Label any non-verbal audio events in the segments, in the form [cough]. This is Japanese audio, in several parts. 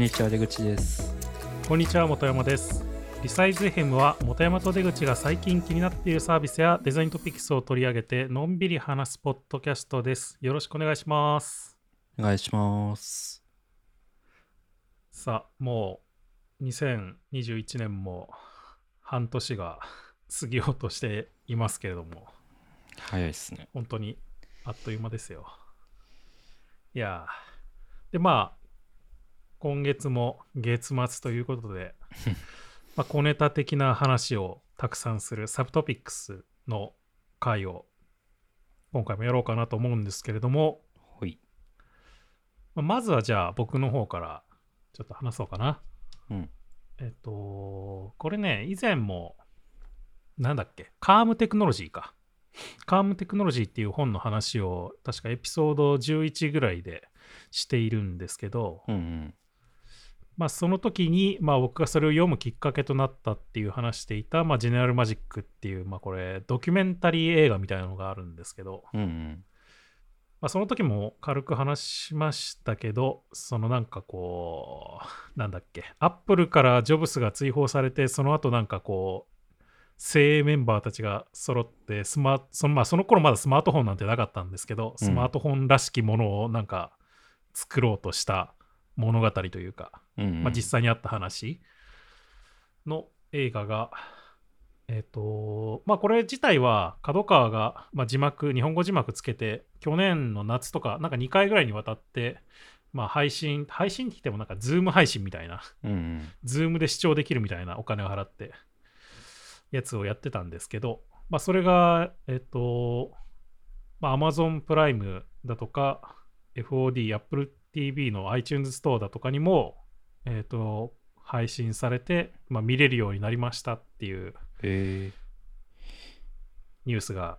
んにちは出口です。こんにちは本山です。リサイズ FM は本山と出口が最近気になっているサービスやデザイントピックスを取り上げてのんびり話すポッドキャストです。よろしくお願いします。お願いします。さあもう2021年も半年が過ぎようとしていますけれども。早いですね。本当にあっという間ですよ。いやー。でまあ今月も月末ということで [laughs] まあ小ネタ的な話をたくさんするサブトピックスの回を今回もやろうかなと思うんですけれども、ほいまあまずはじゃあ僕の方からちょっと話そうかな。うんえっと、これね、以前も、なんだっけ、カームテクノロジーか。カームテクノロジーっていう本の話を、確かエピソード11ぐらいでしているんですけど、うんうんまあ、その時に、まあ、僕がそれを読むきっかけとなったっていう話していた、まあ、ジェネラルマジックっていう、まあ、これ、ドキュメンタリー映画みたいなのがあるんですけど、うんうん。まあ、その時も軽く話しましたけど、そのなんかこう、なんだっけ、アップルからジョブスが追放されて、その後なんかこう、精鋭メンバーたちが揃ってスマその、まあ、その頃まだスマートフォンなんてなかったんですけど、うん。スマートフォンらしきものをなんか作ろうとした物語というか、うんうん。まあ、実際にあった話の映画が、えっ、と、まあこれ自体は角川が、まあ、字幕、日本語字幕つけて、去年の夏とか、なんか2回ぐらいにわたって、まあ配信、配信って言ってもなんか Zoom 配信みたいな、うんうん。 Zoom で視聴できるみたいなお金を払って、やつをやってたんですけど、まあそれが、えっ、と、まあ Amazon プライムだとか、FOD、Apple TV の iTunes ストアだとかにも、えっ、と、配信されて、まあ、見れるようになりましたっていうえニュースが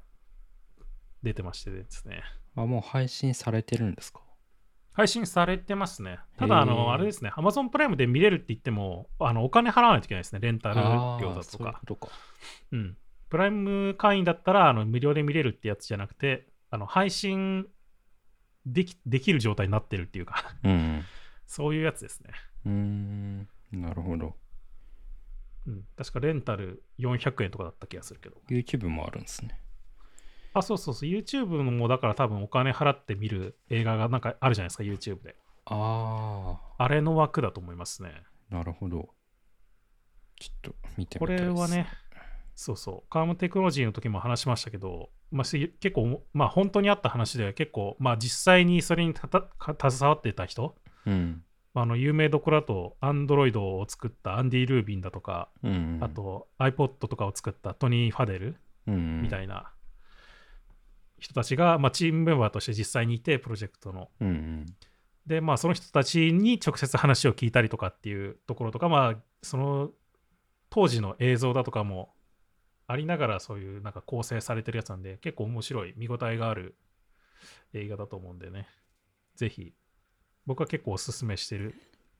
出てましてですね。ー、あもう配信されてるんですか？配信されてますね。ただ、あの、あれですね、Amazon プライムで見れるって言っても、あのお金払わないといけないですね、レンタル料だとかそういうこ。とかうん。プライム会員だったら、あの無料で見れるってやつじゃなくて、あの配信できできる状態になってるっていうか、うんそういうやつですね。うんなるほどうん。確かレンタル400円とかだった気がするけど。YouTube もあるんですねあ、そうそうそう、YouTube もだから多分お金払って見る映画がなんかあるじゃないですか、YouTube で。ああれの枠だと思いますね。あなるほどちょっと見てみこたいですれはね、そうそう、カームテクノロジーの時も話しましたけど、まあ、し結構、まあ、本当にあった話で、結構、まあ、実際にそれにたたか携わってた人、うん。あの有名どころだと、Android を作ったアンディ・ルービンだとか、うんうん。あと iPod とかを作ったトニー・ファデルうん。みたいな人たちが、まあ、チームメンバーとして実際にいて、プロジェクトの。うんうん。で、まあ、その人たちに直接話を聞いたりとかっていうところとか、まあ、その当時の映像だとかもありながら、そういうなんか構成されてるやつなんで、結構面白い、見応えがある映画だと思うんでね、ぜひ、僕は結構おすすめしてる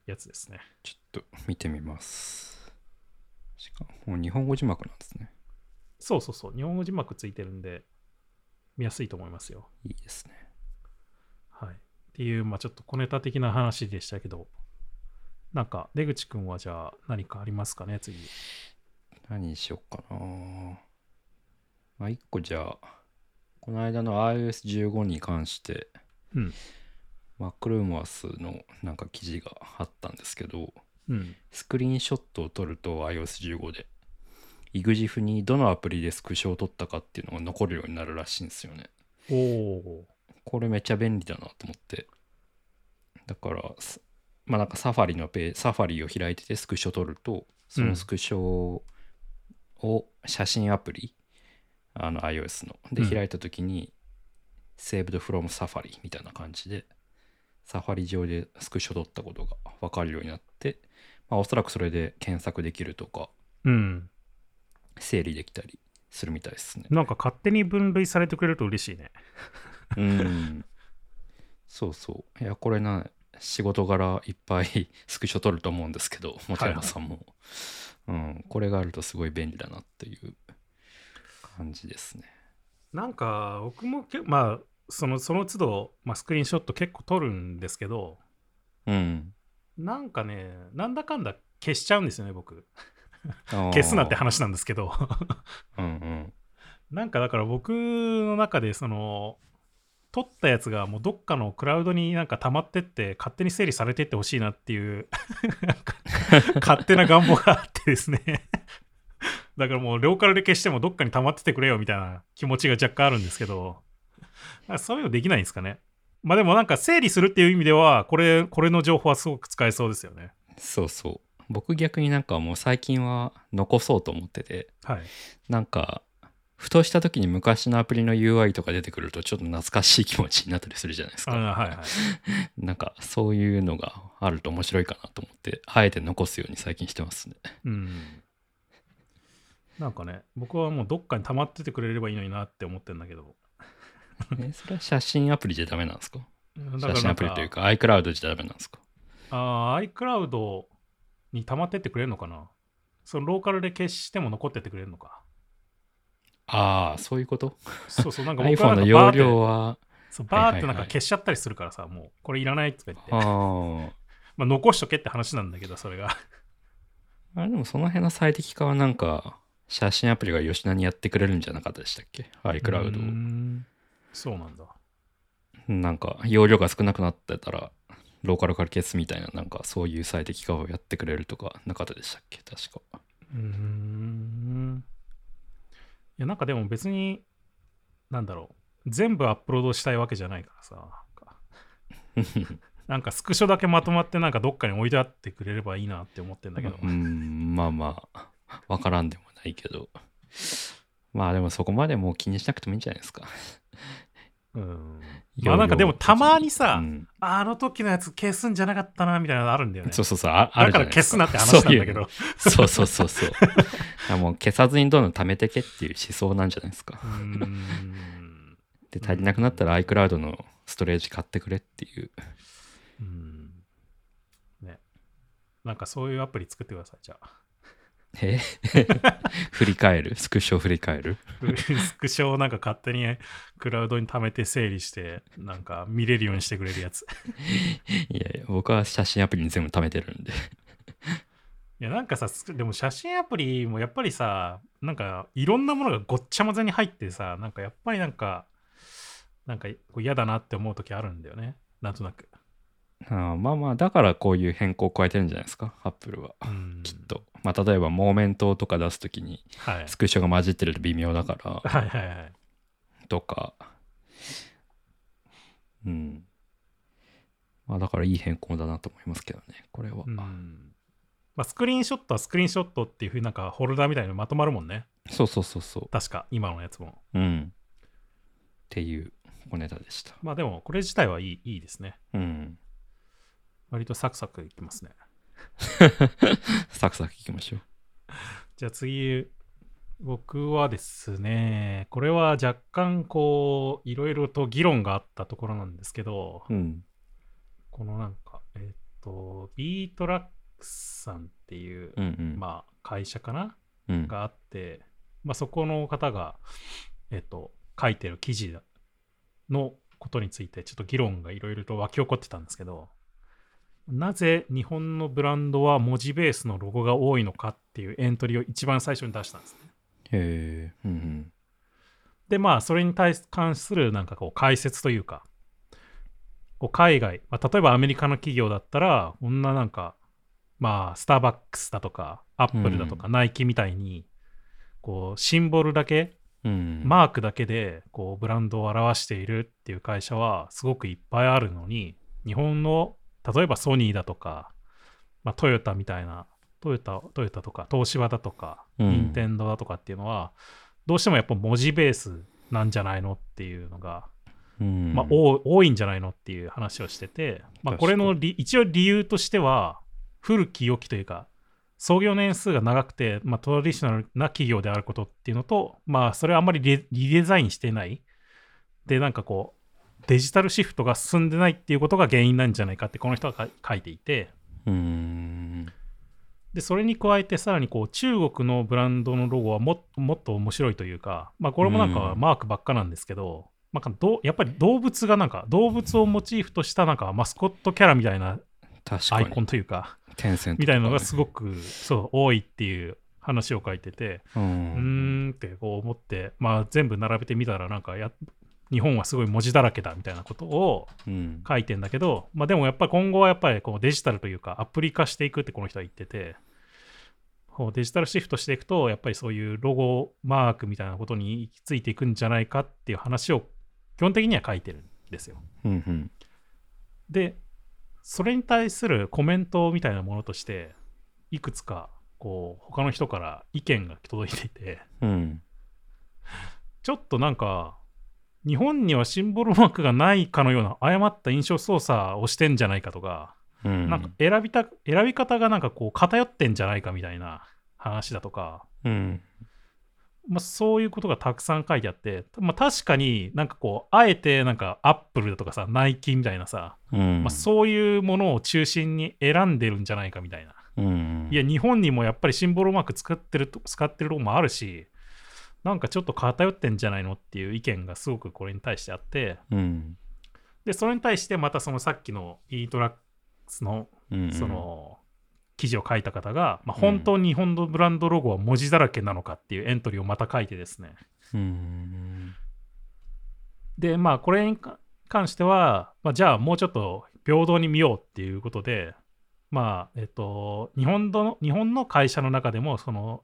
やつですね。ちょっと見てみますしかも日本語字幕なんですねそうそうそう、日本語字幕ついてるんで、見やすいと思いますよ。いいですねはい。っていう、まあちょっと小ネタ的な話でしたけど、なんか、出口くんはじゃあ何かありますかね、次。何にしよっかなまあ一個じゃあこの間の iOS15 に関してうん。マックルーマースのなんか記事があったんですけどうん。スクリーンショットを撮ると iOS15 で EXIF にどのアプリでスクショを撮ったかっていうのが残るようになるらしいんですよねおおこれめっちゃ便利だなと思ってだからすまあなんかサファリのペーサファリを開いててスクショ撮るとそのスクショを写真アプリ、あの iOS のでうん開いた時に、Saved from Safari みたいな感じでサファリ上でスクショ撮ったことが分かるようになって、まあ、おそらくそれで検索できるとかうん。整理できたりするみたいですねなんか勝手に分類されてくれると嬉しいね。うん。そうそう。いや、これな、仕事柄いっぱい [laughs] スクショ撮ると思うんですけど、本山さんも。うん。これがあるとすごい便利だなっていう感じですね。なんか僕もけまあそのその都度、まあ、スクリーンショット結構撮るんですけどうん。なんかね、なんだかんだ消しちゃうんですよね、僕。消消すなって話なんですけど。うんうん。なんかだから僕の中でその取ったやつがもうどっかのクラウドになんか溜まってって勝手に整理されてってほしいなっていう勝手な願望がですね。[laughs] だからもうローカルで消してもどっかに溜まっててくれよみたいな気持ちが若干あるんですけど。そういうのできないんですかね。まあでもなんか整理するっていう意味ではこれこれの情報はすごく使えそうですよね。そうそう。僕逆になんかもう最近は残そうと思ってて、はい。なんか、ふとした時に昔のアプリの UI とか出てくるとちょっと懐かしい気持ちになったりするじゃないですあか。はいはいなんかそういうのがあると面白いかなと思って、あえて残すように最近してますね。うん。なんかね、僕はもうどっかに溜まっててくれればいいのになって思ってんだけど。えそれは写真アプリじゃダメなんですか？だ写真アプリというか iCloud じゃダメなんですか？あー iCloud に溜まってってくれるのかな？そのローカルで消しても残ってってくれるのか？ああ、そういうこと？そうそう、なんか僕は ?iPhone の容量は、そうバーってなんか消しちゃったりするからさ、もうこれいらないとか言って。あ [laughs] まあ残しとけって話なんだけど、それが。[laughs] あ。あれでもその辺の最適化はなんか、写真アプリが吉田にやってくれるんじゃなかったでしたっけ ?iCloud んそうなんだ。を。なんか、容量が少なくなってたら、ローカルから消すみたいな、なんかそういう最適化をやってくれるとかなかったでしたっけ？確か。うーん。や、なんかでも別に、なんだろう。全部アップロードしたいわけじゃないからさ。なんかなんかスクショだけまとまってなんかどっかに置いてあってくれればいいなって思ってんだけど。うん、まあまあ、わからんでもないけど。まあでもそこまでもう気にしなくてもいいんじゃないですか。うん。まあなんかでもたまにさ、うんあの時のやつ消すんじゃなかったなみたいなのあるんだよね。そうそうそう、ああだから。消すなって話なんだけど。そうそうそうそう。もう消さずにどんどん貯めてけっていう思想なんじゃないですか。で、足りなくなったら iCloud のストレージ買ってくれっていう。うん。ね。なんかそういうアプリ作ってください、じゃあ。え [laughs] 振り返る？スクショ振り返る？スクショをなんか勝手にクラウドに貯めて整理して、なんか見れるようにしてくれるやつ。[laughs] いやいや、僕は写真アプリに全部貯めてるんで。いや、なんかさ、スでも写真アプリもやっぱりさ、なんかいろんなものがごっちゃ混ぜに入ってさ、なんかやっぱりなんか、なんか嫌だなって思う時あるんだよね。なんとなく。ああまあまあ、だからこういう変更を加えてるんじゃないですか、アップルは。うん。きっと。まあ、例えば、モーメントとか出すときに、はい。スクショが混じってると微妙だから、はいはいはい。とか。うん。まあ、だからいい変更だなと思いますけどね、これは。うん。まあ、スクリーンショットはスクリーンショットっていうふうになんかホルダーみたいにまとまるもんね。そうそうそうそ確か、今のやつも。う。うん。っていう小ネタでした。まあでも、これ自体はいいいいですね。うん。割とサクサクいきますね。[laughs] サクサクいきましょう。じゃあ次、僕はですね、これは若干こう、いろいろと議論があったところなんですけど、うん。このなんか、えっと、ビートラックスさんっていう、うんうん。まあ、会社かな？うん、があって、まあ、そこの方が、えっと、書いてる記事のことについて、ちょっと議論がいろいろと湧き起こってたんですけど、なぜ日本のブランドは文字ベースのロゴが多いのかっていうエントリーを一番最初に出したんですね。へえ。うんうん。でで、まあ、それに対し関するなんかこう解説というか、こう海外、まあ、例えばアメリカの企業だったら、こんななんか、まあ、スターバックスだとか、アップルだとか、ナイキみたいに、こう、シンボルだけ、うん。マークだけで、こう、ブランドを表しているっていう会社は、すごくいっぱいあるのに、日本の、例えばソニーだとか、まあ、トヨタみたいな、トヨタ、トヨタとか、東芝だとか、うん。任天堂だとかっていうのは、どうしてもやっぱ文字ベースなんじゃないのっていうのが、うん、まあ、多多いんじゃないのっていう話をしてて、まあ、これの理一応理由としては、古き良きというか、創業年数が長くて、まあ、トラディショナルな企業であることっていうのと、まあ、それはあんまりリリデザインしてない。で、なんかこう、デジタルシフトが進んでないっていうことが原因なんじゃないかって、この人が書いていて、うん。で、それに加えて、さらにこう、中国のブランドのロゴはももっと面白いというか、まあ、これもなんかうん。マークばっかなんですけど、まあ、どうやっぱり動物がなんか、動物をモチーフとしたなんかマスコットキャラみたいなアイコンというか、みたいなのがすごくそう多いっていう話を書いてて、ううーんんってこう思って、まあ全部並べてみたら、なんかや日本はすごい文字だらけだみたいなことをうん。書いてんだけど、まあでもやっぱり今後はやっぱりこうデジタルというかアプリ化していくってこの人は言ってて、デジタルシフトしていくと、やっぱりそういうロゴマークみたいなことに行き着いていくんじゃないかっていう話を基本的には書いてるんですよ。うんうん。で、それに対するコメントみたいなものとして、いくつかこう他の人から意見が届いていて、うん。ちょっとなんか、日本にはシンボルマークがないかのような誤った印象操作をしてんじゃないかとか、うん。なんか選びた選び方がなんかこう偏ってんじゃないかみたいな話だとか、うん。まあ、そういうことがたくさん書いてあって、まあ、確かになんかこうあえてなんかアップルだとかさナイキみたいなさ、うん。まあ、そういうものを中心に選んでるんじゃないかみたいな、うん。いや日本にもやっぱりシンボルマーク使ってると使ってるとこもあるしなんかちょっと偏ってんじゃないのっていう意見がすごくこれに対してあって。うん。でそれに対してまたそのさっきの e トラックスのうんその記事を書いた方が、まあ、うん。本当に日本のブランドロゴは文字だらけなのかっていうエントリーをまた書いてですね。うんで、まあ、これにか関しては、まあ、じゃあもうちょっと平等に見ようっていうことで、まあ、えっと、日本の日本の会社の中でも、その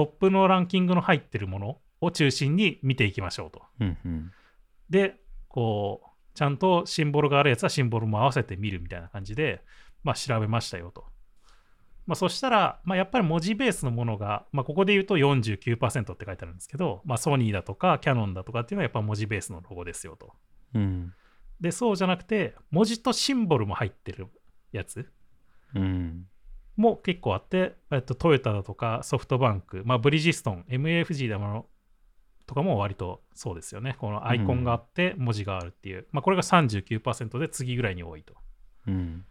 トップのランキングの入ってるものを中心に見ていきましょうと。うんうんで、こう、ちゃんとシンボルがあるやつはシンボルも合わせて見るみたいな感じで、まあ、調べましたよと。まあ、そしたら、まあ、やっぱり文字ベースのものが、まあ、ここで言うと49%って書いてあるんですけど、まあ、ソニーだとかキャノンだとかっていうのはやっぱ文字ベースのロゴですよと。うんで、そうじゃなくて、文字とシンボルも入ってるやつうんも結構あって、えっと、トヨタだとかソフトバンク、まあ、ブリヂストン、MAFG だものとかも割とそうですよね。このアイコンがあって文字があるっていう。まあ、これが39%で次ぐらいに多いと。うん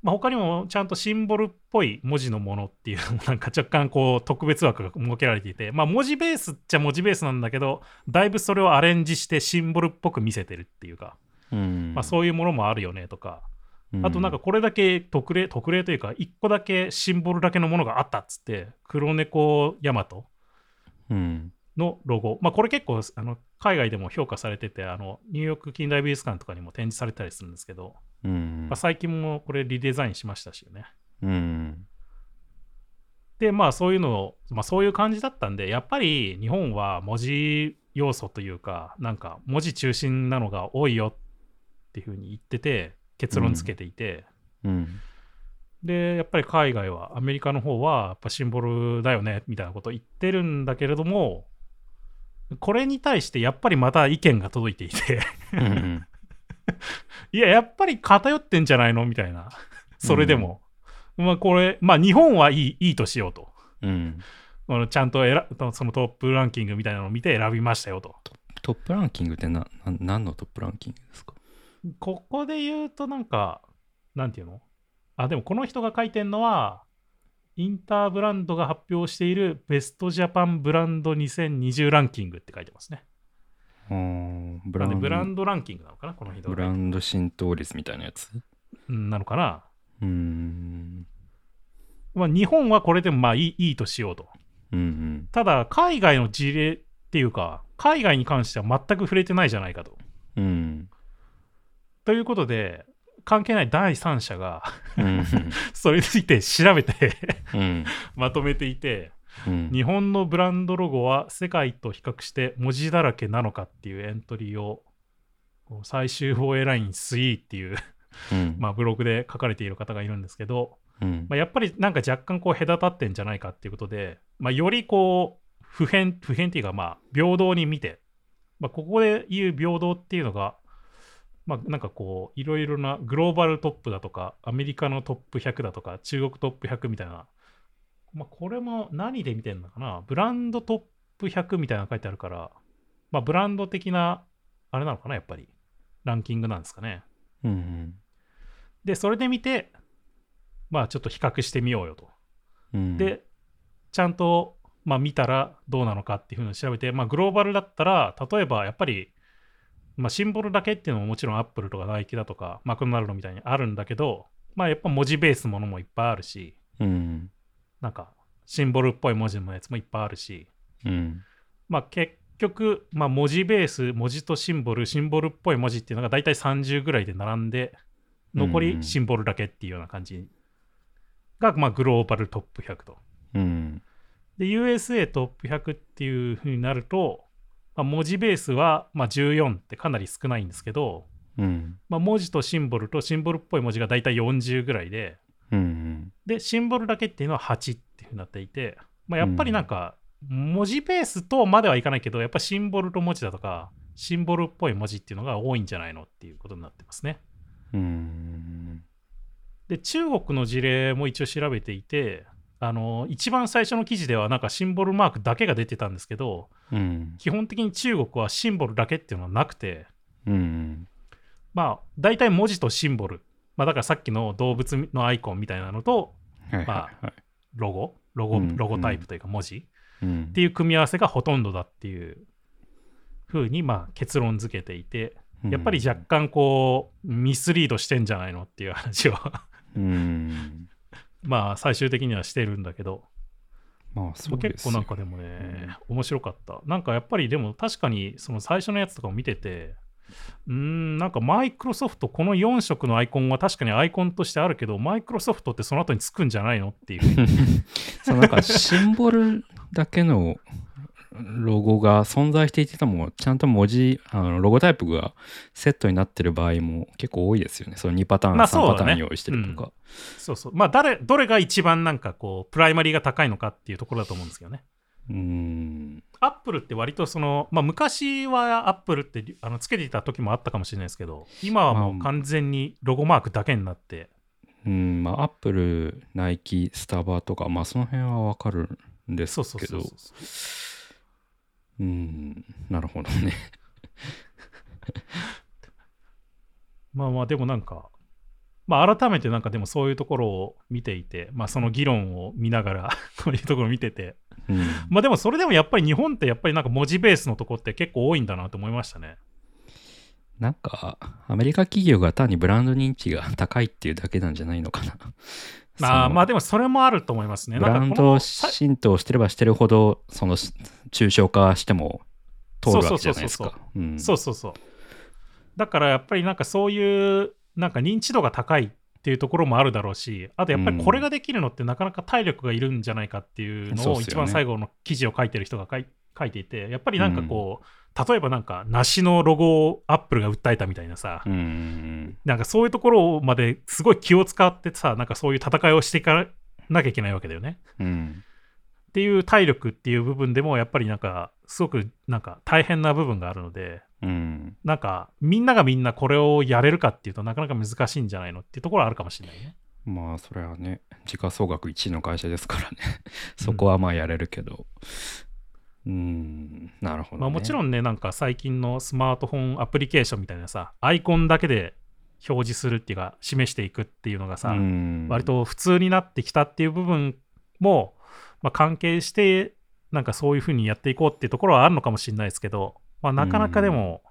まあ、他にもちゃんとシンボルっぽい文字のものっていうのも [laughs] なんか若干こう特別枠が設けられていて、まあ、文字ベースっちゃ文字ベースなんだけどだいぶそれをアレンジしてシンボルっぽく見せてるっていうか、うんまあ、そういうものもあるよねとか、あとなんかこれだけ特例特例というか1個だけシンボルだけのものがあったっつって黒猫ヤマトうん。のロゴ、まあ、これ結構あの海外でも評価されててあのニューヨーク近代美術館とかにも展示されたりするんですけど、うん。まあ、最近もこれリデザインしましたしね。うん。でまあそういうのを、まあ、そういう感じだったんでやっぱり日本は文字要素というかなんか文字中心なのが多いよっていうふうに言ってて結論つけていて、うん。でやっぱり海外はアメリカの方はやっぱシンボルだよねみたいなことを言ってるんだけれどもこれに対してやっぱりまた意見が届いていて。うん [laughs] いややっぱり偏ってんじゃないの？みたいな。それでも、まあこれまあ日本はいいいいとしようと。うん。あのちゃんと選そのトップランキングみたいなのを見て選びましたよと。トップランキングって何のトップランキングですか？ここで言うとなんかなんていうの？あでもこの人が書いてるのはインターブランドが発表しているベストジャパンブランド2020ランキングって書いてますね。うんブブランランブランドランキングなのかな？この人がブランド浸透率みたいなやつ？うんなのかな？うん。まあ日本はこれでもまあいいいいとしようと。うんただ海外の事例っていうか海外に関しては全く触れてないじゃないかと。うんうんということで関係ない第三者がうん。[laughs] それについて調べてうん。[laughs] まとめていてうん。日本のブランドロゴは世界と比較して文字だらけなのかっていうエントリーを最終防衛ライン3っていう、うん。[laughs] まあ、ブログで書かれている方がいるんですけど、うん。まあ、やっぱりなんか若干こう隔たってんじゃないかっていうことで、まあ、よりこう普遍普遍っていうかまあ平等に見て、まあ、ここで言う平等っていうのがまあなんかこういろいろなグローバルトップだとかアメリカのトップ100だとか中国トップ100みたいな。まあこれも何で見てんのかな？ブランドトップ100みたいなの書いてあるから。まあブランド的なあれなのかな？やっぱり。ランキングなんですかね。うん。でそれで見てまあちょっと比較してみようよと。うん。で、ちゃんと、まあ、見たらどうなのかっていうふうに調べて、まあ、グローバルだったら、例えばやっぱり、まあ、シンボルだけっていうのももちろんアップルとかナイキだとかマクドナルドみたいにあるんだけど、まあやっぱ文字ベースものもいっぱいあるし、うん。なんかシンボルっぽい文字のやつもいっぱいあるし、うん。まあ結局、まあ文字ベース、文字とシンボル、シンボルっぽい文字っていうのが大体30ぐらいで並んで、残りシンボルだけっていうような感じが、まあグローバルトップ100と。うん。で、USA トップ100っていう風になると、まあ、文字ベースはまあ14ってかなり少ないんですけど、うん。まあ、文字とシンボルとシンボルっぽい文字が大体40ぐらいで、うん。で、シンボルだけっていうのは8っていう風になっていて、まあ、やっぱりなんか、文字ベースとまではいかないけど、やっぱシンボルと文字だとか、シンボルっぽい文字っていうのが多いんじゃないのっていうことになってますね。うん。で、中国の事例も一応調べていて、あの、一番最初の記事ではなんかシンボルマークだけが出てたんですけど、うん。基本的に中国はシンボルだけっていうのはなくて、うん。まあ、大体文字とシンボル、まあ、だからさっきの動物のアイコンみたいなのと、はいはいはい。ロゴ、ロゴ、うんロゴタイプというか文字？うんっていう組み合わせがほとんどだっていうふうにまあ結論付けていて、やっぱり若干こう、ミスリードしてんじゃないのっていう話をうん。まあ最終的にはしてるんだけど、まあそう結構なんかでもね、面白かった。なんかやっぱりでも確かにその最初のやつとかを見てて、うーん、なんかマイクロソフト、この4色のアイコンは確かにアイコンとしてあるけど、マイクロソフトってその後につくんじゃないのっていう。[laughs] そのなんかシンボルだけのロゴが存在していても、ちゃんと文字、あのロゴタイプがセットになってる場合も結構多いですよね。その2パターン、3まあねパターン用意してるとか。そうそう。まあ誰、どれが一番なんかこう、プライマリーが高いのかっていうところだと思うんですけどね。うーん。アップルって割とその、まあ昔はアップルってあのつけていた時もあったかもしれないですけど、今はもう完全にロゴマークだけになって、うん、まあ、アップル、ナイキ、スタバとか、まあ、その辺はわかるんですそうそうけどそうそう、うん、なるほどね。[laughs] まあまあでもなんか、まあ改めてなんかでもそういうところを見ていて、まあその議論を見ながら [laughs] こういうところを見てて、うん、まあでもそれでもやっぱり日本ってやっぱりなんか文字ベースのとこって結構多いんだなと思いましたね。なんか、アメリカ企業が単にブランド認知が高いっていうだけなんじゃないのかな。まあまあでもそれもあると思いますね。ブランド浸透してればしてるほど、その抽象化しても通るわけじゃないですか。うんそうそうそう。だからやっぱりなんかそういうなんか認知度が高いっていうところもあるだろうし、あとやっぱりこれができるのってなかなか体力がいるんじゃないかっていうのを一番最後の記事を書いてる人が書い書いていて、やっぱりなんかこう、例えばなんか梨のロゴをアップルが訴えたみたいなさ、うん。うんなんかそういうところまですごい気を使ってさ、なんかそういう戦いをしていかなきゃいけないわけだよね。うんうんっていう体力っていう部分でもやっぱりなんかすごくなんか大変な部分があるので、うん。なんか、みんながみんなこれをやれるかっていうとなかなか難しいんじゃないのっていうところはあるかもしれないね。まあそれはね時価総額1位の会社ですからね。そこはまあやれるけどうん。なるほど、ね、まあもちろんんね、なんか最近のスマートフォンアプリケーションみたいなさ、アイコンだけで表示するっていうか、示していくっていうのがさ、割と普通になってきたっていう部分も、まあ、関係して、なんかそういうふうにやっていこうっていうところはあるのかもしれないですけど、まあ、なかなかでも、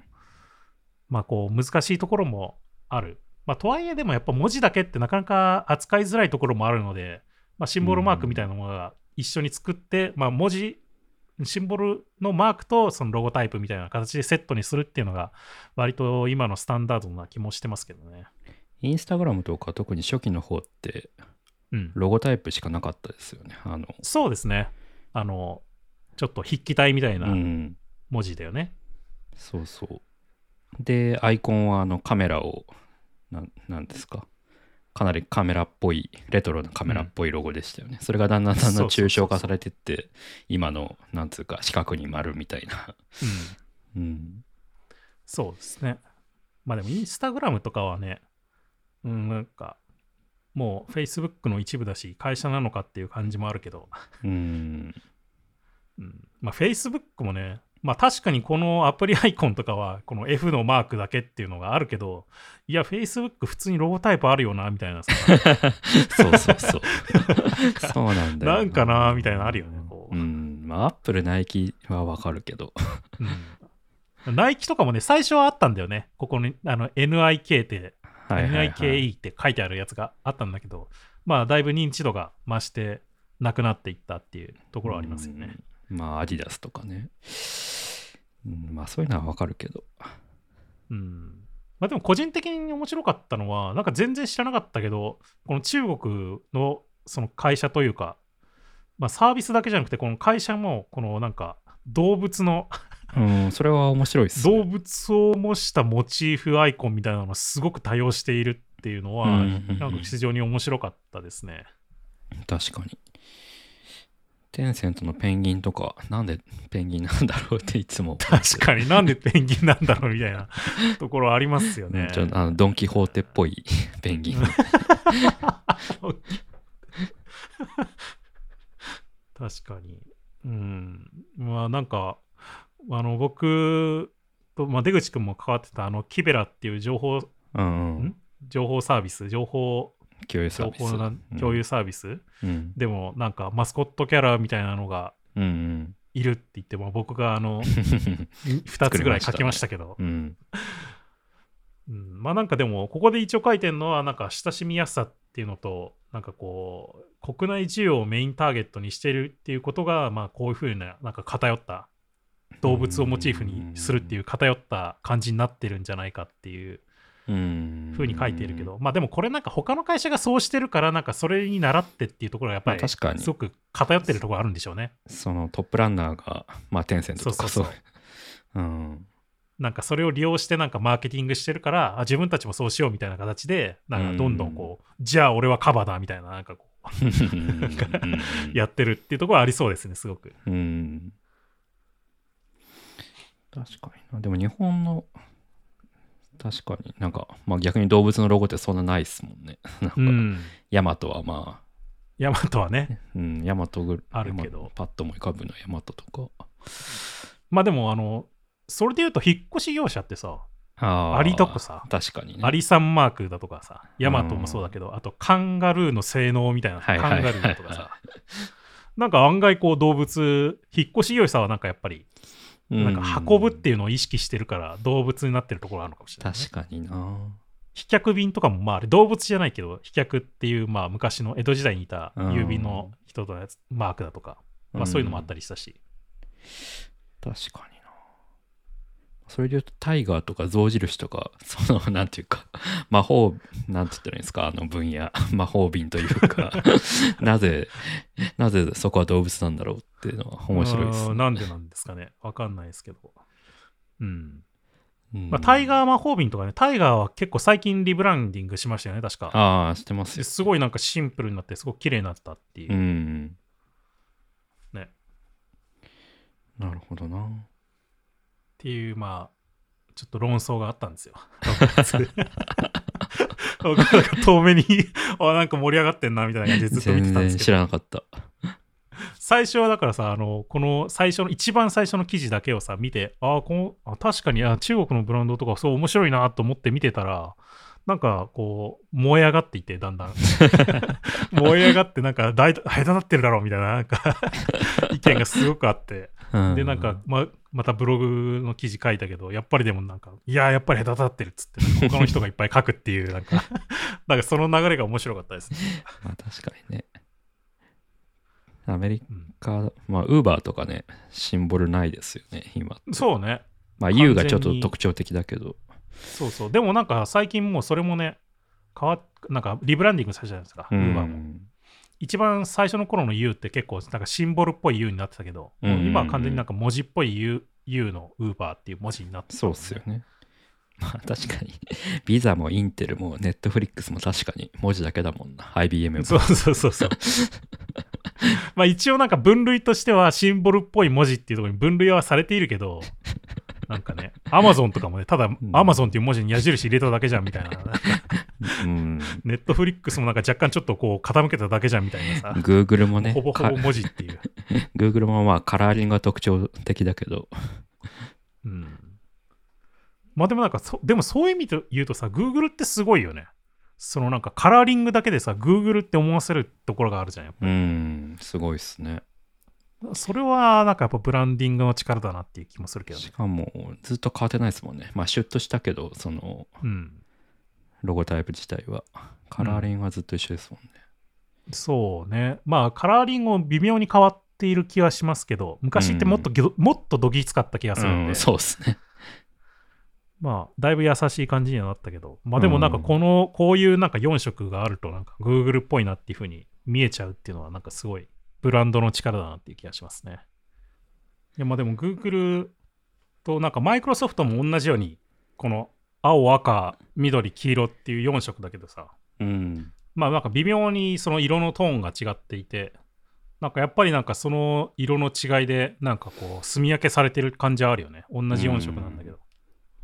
まあこう難しいところもある。まあ、とはいえでもやっぱ文字だけってなかなか扱いづらいところもあるので、まあ、シンボルマークみたいなものが一緒に作って、まあ、文字、シンボルのマークとそのロゴタイプみたいな形でセットにするっていうのが割と今のスタンダードな気もしてますけどね。インスタグラムとか特に初期の方ってうん。ロゴタイプしかなかったですよねあのそうですね。あの、ちょっと筆記体みたいなうん文字だよね。そうそうでアイコンはあのカメラをなんなんですか？かなりカメラっぽいレトロなカメラっぽいロゴでしたよね、それがだんだんだんだん抽象化されてって今のなんつうか四角に丸みたいな。うん。うん。そうですね。まあでもインスタグラムとかはね、うん、なんか、もう Facebook の一部だし、会社なのかっていう感じもあるけど、うん。うん、まあ Facebook もね、まあ確かにこのアプリアイコンとかは、この F のマークだけっていうのがあるけど、いや、Facebook 普通にロゴタイプあるよな、みたいなさ、[laughs] そうそうそう [laughs] そうなんだよなんかな、みたいなのあるよね。こううんまあアップルナイキはわかるけどうんナイキとかもね、最初はあったんだよね。ここに、あの、NIK って、はいはいはい、NIKE って書いてあるやつがあったんだけど、まあ、だいぶ認知度が増して、なくなっていったっていうところはありますよね。うん。まあ、アディダスとかね。うん、まあ、そういうのはわかるけど。うん。まあでも個人的に面白かったのは、なんか全然知らなかったけど、この中国のその会社というか、まあサービスだけじゃなくて、この会社も、このなんか動物の、うん、それは面白いっす、ね。動物を模したモチーフアイコンみたいなのがすごく多用しているっていうのは、うんうんうんなんか非常に面白かったですね。確かに。テンセントのペンギンとか、なんでペンギンなんだろうっていつも。確かになんでペンギンなんだろうみたいな [laughs] ところありますよね。ちょあのドン・キホーテっぽいペンギン。確かに。うん。まあなんか、あの僕と、まあ、出口くんも関わってたあのキベラっていう情報、うん？情報サービス、情報、共有サ情ービス。報の共有サービス、うん。でもなんかマスコットキャラみたいなのが。いるって言っても僕があの [laughs] 2つぐらい書きましたけど、うん。[laughs] うん、まあなんかでもここで一応書いてるのはなんか親しみやすさっていうのとなんかこう国内需要をメインターゲットにしてるっていうことがまあこういうふうななんか偏った動物をモチーフにするっていう偏った感じになってるんじゃないかっていううん。ふうに書いてるけど、まあでもこれなんか他の会社がそうしてるからなんかそれに習ってっていうところがやっぱりまあ確かにすごく偏ってるところあるんでしょうね。そのトップランナーが、まあ、テンセントとかそうそうそう。うん。なんかそれを利用してなんかマーケティングしてるからあ自分たちもそうしようみたいな形でなんかどんどんこう、じゃあ俺はカバだみたいななんかこう [laughs] やってるっていうところはありそうですねすごく。うん。確かにな。でも日本の、確かになんか、まあ逆に動物のロゴってそんなないっすもんね。[laughs] なんか、うん。ヤマトはまあ、ヤマトはね。[laughs] うん、ヤマトぐあるけどパッと思い浮かぶのはヤマトとか。まあでもあのそれで言うと引っ越し業者ってさあーアリとかさ確かにね。アリさんマークだとかさヤマトもそうだけどあとカンガルーの性能みたいなカンガルーだとかさなんか案外こう動物引っ越し業者はなんかやっぱりうんなんか運ぶっていうのを意識してるから動物になってるところあるのかもしれない、ね、確かにな。飛脚便とかもまああれ動物じゃないけど飛脚っていうまあ昔の江戸時代にいた郵便の人のやつマークだとか、まあ、そういうのもあったりしたし、確かに。な。それで言うと、タイガーとか象印とか、[laughs] その、なんていうか、[laughs] 魔法、なんて言ったらいいんですか、あの分野、[laughs] 魔法瓶というか、なぜ、なぜそこは動物なんだろうっていうのは面白いです。ね。なんでなんですかね？わかんないですけど。うん。うん。まあ、タイガー魔法瓶とかねタイガーは結構最近リブランディングしましたよね確か。ああ、してますすごいなんかシンプルになってすごく綺麗になったっていう、うん。ね。なるほどな。っていうまあちょっと論争があったんですよ。僕なんか遠目に [laughs] あなんか盛り上がってんなみたいな感じでずっと見て全たんですけど。然知らなかった。最初はだからさあのこの最初の一番最初の記事だけをさ見てあこのあ確かにあ中国のブランドとかそう面白いなと思って見てたらなんかこう燃え上がっていてだんだん。[laughs] 燃え上がってなんか大下手なってるだろうみたいななんか意見がすごくあってうんでなんかままたブログの記事書いたけどやっぱりでもなんかいややっぱり下手だってるっつって他の人がいっぱい書くっていうなんか [laughs] なんかその流れが面白かったですね、まあ確かにね。アメリうんカ、まあ、ウーバーとかね、シンボルないですよね、今。そうねまあ、U がちょっと特徴的だけど。そうそう。でもなんか最近もうそれもね、変わっなんかリブランディングされたじゃないですか、う Uber も。ん。一番最初の頃の U って結構なんかシンボルっぽい U になってたけど、うんうんうん今は完全になんか文字っぽい U, U の Uber っていう文字になってたそうっすよね。ま [laughs] あ確かに。ビザもインテルもネットフリックスも確かに文字だけだもんな。IBM も。そうそうそうそう。[laughs] まあ一応なんか分類としてはシンボルっぽい文字っていうところに分類はされているけど、なんかね、アマゾンとかもね、ただアマゾンっていう文字に矢印入れただけじゃんみたいな。うん。ネットフリックスもなんか若干ちょっとこう傾けただけじゃんみたいなさ。Google もね、ほぼほぼ文字っていう。か Google もまあカラーリングが特徴的だけど、うん。まあでもなんかそ、でもそういう意味で言うとさ、Google ってすごいよね。そのなんかカラーリングだけでさ、Google って思わせるところがあるじゃん。やっぱうん、すごいっすね。それはなんかやっぱブランディングの力だなっていう気もするけどねし。かもずっと変わってないですもんね。まあシュッとしたけど、そのうん。ロゴタイプ自体は。カラーリングはずっと一緒ですもんね。そうね。まあカラーリングも微妙に変わっている気はしますけど、昔ってもっとぎょ、もっとどぎつかった気がするんで、うん、そうですね。[laughs] まあだいぶ優しい感じにはなったけど、まあでもなんかこの、こういうなんか4色があるとなんか Google っぽいなっていう風に見えちゃうっていうのはなんかすごいブランドの力だなっていう気がしますね。いやまあでも Google となんか Microsoft も同じようにこの青、赤、緑、黄色っていう4色だけどさ、うん。まあなんか微妙にその色のトーンが違っていて、なんかやっぱりなんかその色の違いでなんかこう炭焼けされてる感じはあるよね。同じ4色なんだけど。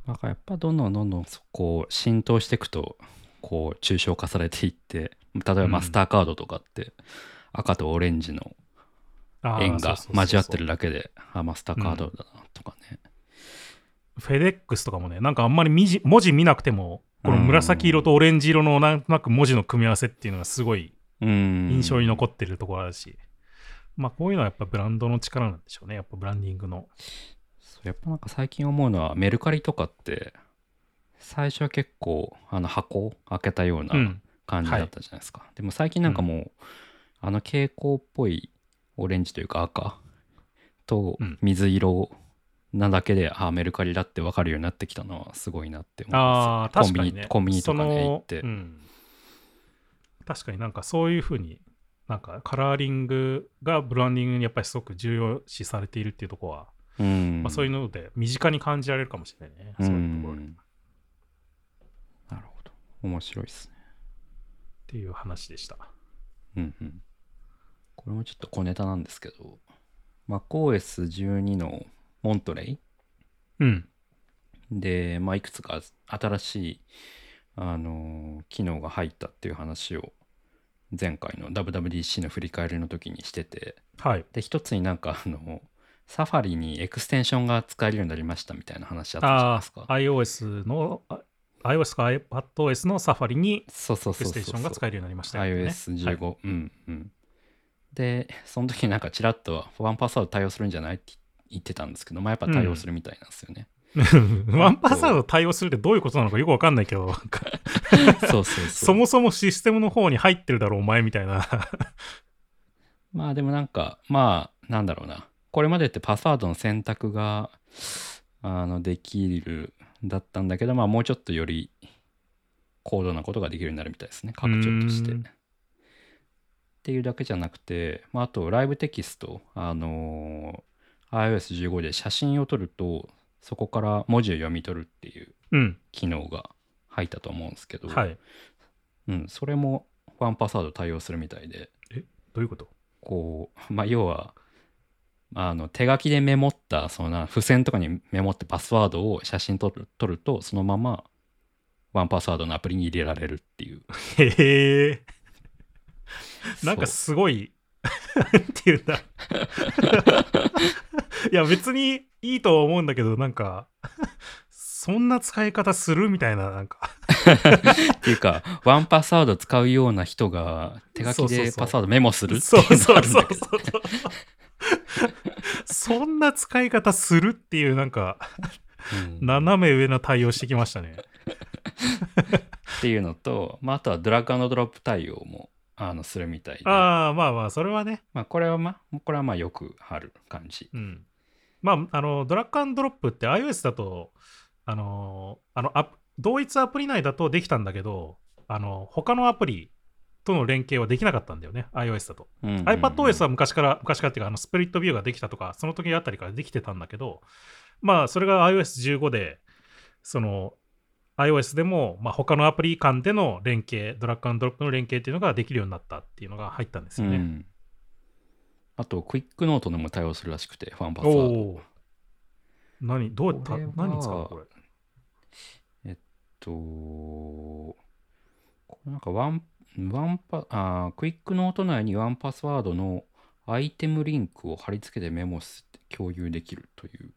なんかやっぱどんどんどんどんそこう浸透していくとこう抽象化されていって例えばマスターカードとかって赤とオレンジの円が交わってるだけであマスターカードだなとかね、フェデックスとかもね、なんかあんまり文字見なくても、この紫色とオレンジ色のなんとなく文字の組み合わせっていうのがすごいうん印象に残ってるところあるし、まあこういうのはやっぱブランドの力なんでしょうね。やっぱブランディングの。やっぱなんか最近思うのはメルカリとかって最初は結構あの箱を開けたようう。なん感じだったじゃないですか、でも最近なんかもう、あの蛍光っぽいオレンジというか赤とうん。水色なだけで、ああメルカリだって分かるようになってきたのはすごいなって思います。あ確かにね。コンビニとかね行って、うん。確かになんかそういうふうに、なんかカラーリングがブランディングにやっぱりすごく重要視されているっていうところは、うん。まあ、そういうので身近に感じられるかもしれないね。そういうところなるほど。面白いですね。ていう話でした。うんうんこれもちょっと小ネタなんですけど MacOS12 のモントレイうん。で、まあ、いくつか新しい、あのー機能が入ったっていう話を前回の WWDC の振り返りの時にしててはい。で一つになんかあのSafari にエクステンションが使えるようになりましたみたいな話あったじゃないあですかあ、iOS の、あ iOS か iPadOS の Safari にそうそうエクステンションが使えるようになりましたよね。iOS15、はいうんうんでその時になんかちらっと1Password 対応するんじゃない？って言ってたんですけどまあやっぱ対応するみたいなんですよね、[laughs] 1Password 対応するってどういうことなのかよくわかんないけど、[laughs] そうそうそもそもシステムの方に入ってるだろう、お前みたいな。[laughs] まあでもなんかまあなんだろうな。これまでってパスワードの選択があのできるだったんだけどまあもうちょっとより高度なことができるようになるみたいですね。拡張として。っていうだけじゃなくて、まあ、あとライブテキスト、あのー iOS15 で写真を撮るとそこから文字を読み取るっていううん。機能が入ったと思うんですけど、はい。うん、それもワンパスワード対応するみたいでどういうこと？こう、まあ、要はあの手書きでメモったそ付箋とかにメモってパスワードを写真撮る撮るとそのままワンパスワードのアプリに入れられるっていうへえ。[laughs] なんかすごい、なんていうんだ。[laughs] いや、別にいいとは思うんだけど、なんか、そんな使い方するみたいな、なんか。っていうかワンパスワード使うような人が手書きでパスワードメモするってそいううのそうそうがあるんだけどそう。そんな使い方するっていう、なんか、うん斜め上な対応してきましたね。[laughs] っていうのと、まあ、あとはドラッグドロップ対応もあのするみたいでああ、まあまあ、それはね。まあ、これはまあこれはまあよくある感じうん。まあ、あの、ドラッグアンドロップって iOS だと、あの、あのアプ同一アプリ内だとできたんだけど、あの、他のアプリとの連携はできなかったんだよね、iOS だと。うんうんうん iPadOS は昔から、昔からっていうか、あのスプリットビューができたとか、その時あたりからできてたんだけど、まあ、それが iOS15 で、その、iOS でも、まあ、他のアプリ間での連携、ドラッグアンドロップの連携っていうのができるようになったっていうのが入ったんですよね。うんあと Quick Note でも対応するらしくてワンパスワード。何どうやった何に使うのこれ？とこれなんかワンワンパあー Quick Note 内に 1Password のアイテムリンクを貼り付けてメモして共有できるという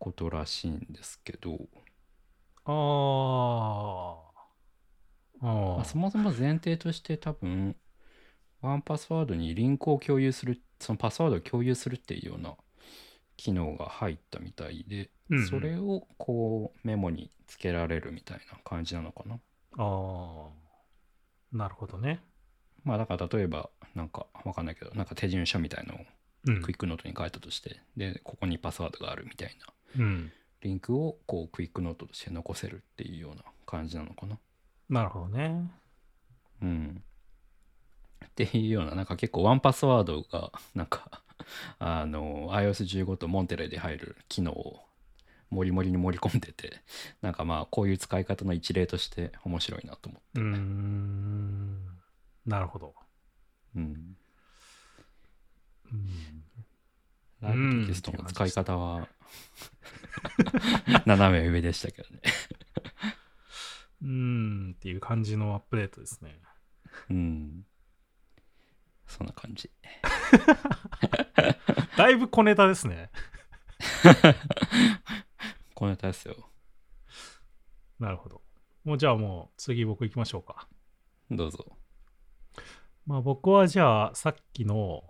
ことらしいんですけど、あーあまあ、そもそも前提として多分ワンパスワードにリンクを共有する、そのパスワードを共有するっていうような機能が入ったみたいで、うんうんそれをこうメモにつけられるみたいな感じなのかな。ああ。なるほどね。まあだから例えば、なんかわかんないけど、なんか手順書みたいのをうんクイックノートに書いたとして、で、ここにパスワードがあるみたいなうん。リンクをこうクイックノートとして残せるっていうような感じなのかな。なるほどね。うん。っていうような、なんか結構ワンパスワードが、なんか、[laughs] あの、iOS15 とモンテレで入る機能をもりもりに盛り込んでて、なんかまあ、こういう使い方の一例として面白いなと思って。うーん。なるほど。うん。うん。ライブテキストの使い方は、[laughs] 斜め上でしたけどね。[laughs] うーんっていう感じのアップデートですね。うん。そんな感じ。[laughs] だいぶ小ネタですね。このネタですよ。なるほど。もうじゃあもう次僕行きましょうか。どうぞ。まあ僕はじゃあさっきの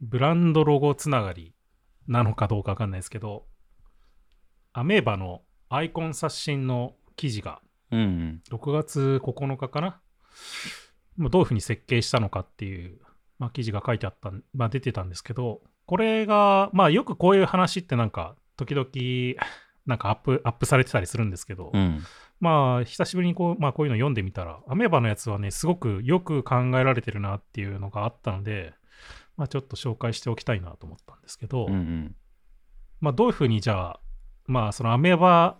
ブランドロゴつながりなのかどうかわかんないですけど、アメーバのアイコン刷新の記事がうん。6月9日かな？まあどういうふうに設計したのかっていう、まあ、記事が書いてあった、まあ、出てたんですけど、これが、まあよくこういう話ってなんか時々なんかアップアップされてたりするんですけど、うん。まあ、久しぶりにこう,、まあ、こういうの読んでみたら、アメーバのやつはね、すごくよく考えられてるなっていうのがあったので、まあ、ちょっと紹介しておきたいなと思ったんですけど、うんうん。まあ、どういうふうにじゃあ、まあ、そのアメーバ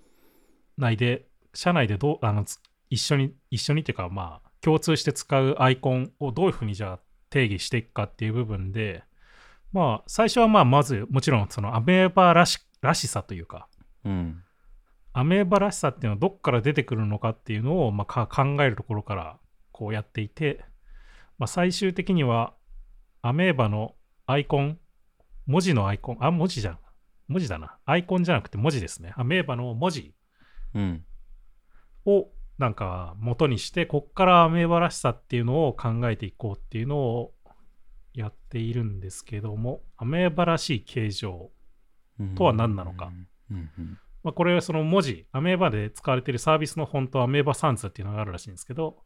内で、社内でどう、あの、つ一緒に、一緒にっていうか、まあ、共通して使うアイコンをどういうふうにじゃあ定義していくかっていう部分で、まあ、最初はまあ、まず、もちろん、そのアメーバらしらしさというか、うん。アメーバらしさっていうのはどっから出てくるのかっていうのを、まあ、か考えるところからこうやっていて、まあ、最終的にはアメーバのアイコン文字のアイコンあ文字じゃん文字だなアイコンじゃなくて文字ですねアメーバの文字うん。をなんか元にしてこっからアメーバらしさっていうのを考えていこうっていうのをやっているんですけどもアメーバらしい形状うんとは何なのか。まあ、これはその文字、アメーバで使われているサービスのフォント、アメーバサンズっていうのがあるらしいんですけど、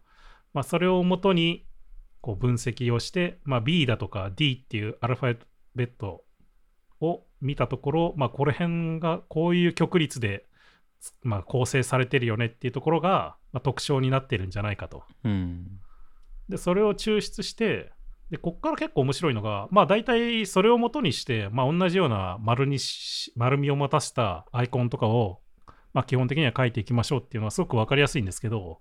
まあ、それをもとにこう分析をして、まあ、B だとか D っていうアルファベットを見たところ、まあ、この辺がこういう曲率で、まあ、構成されてるよねっていうところが、まあ、特徴になってるんじゃないかと。うん。で、それを抽出して、で、こっから結構面白いのが、まあ大体それを元にして、まあ同じような丸にし、丸みを持たせたアイコンとかを、まあ基本的には書いていきましょうっていうのはすごくわかりやすいんですけど、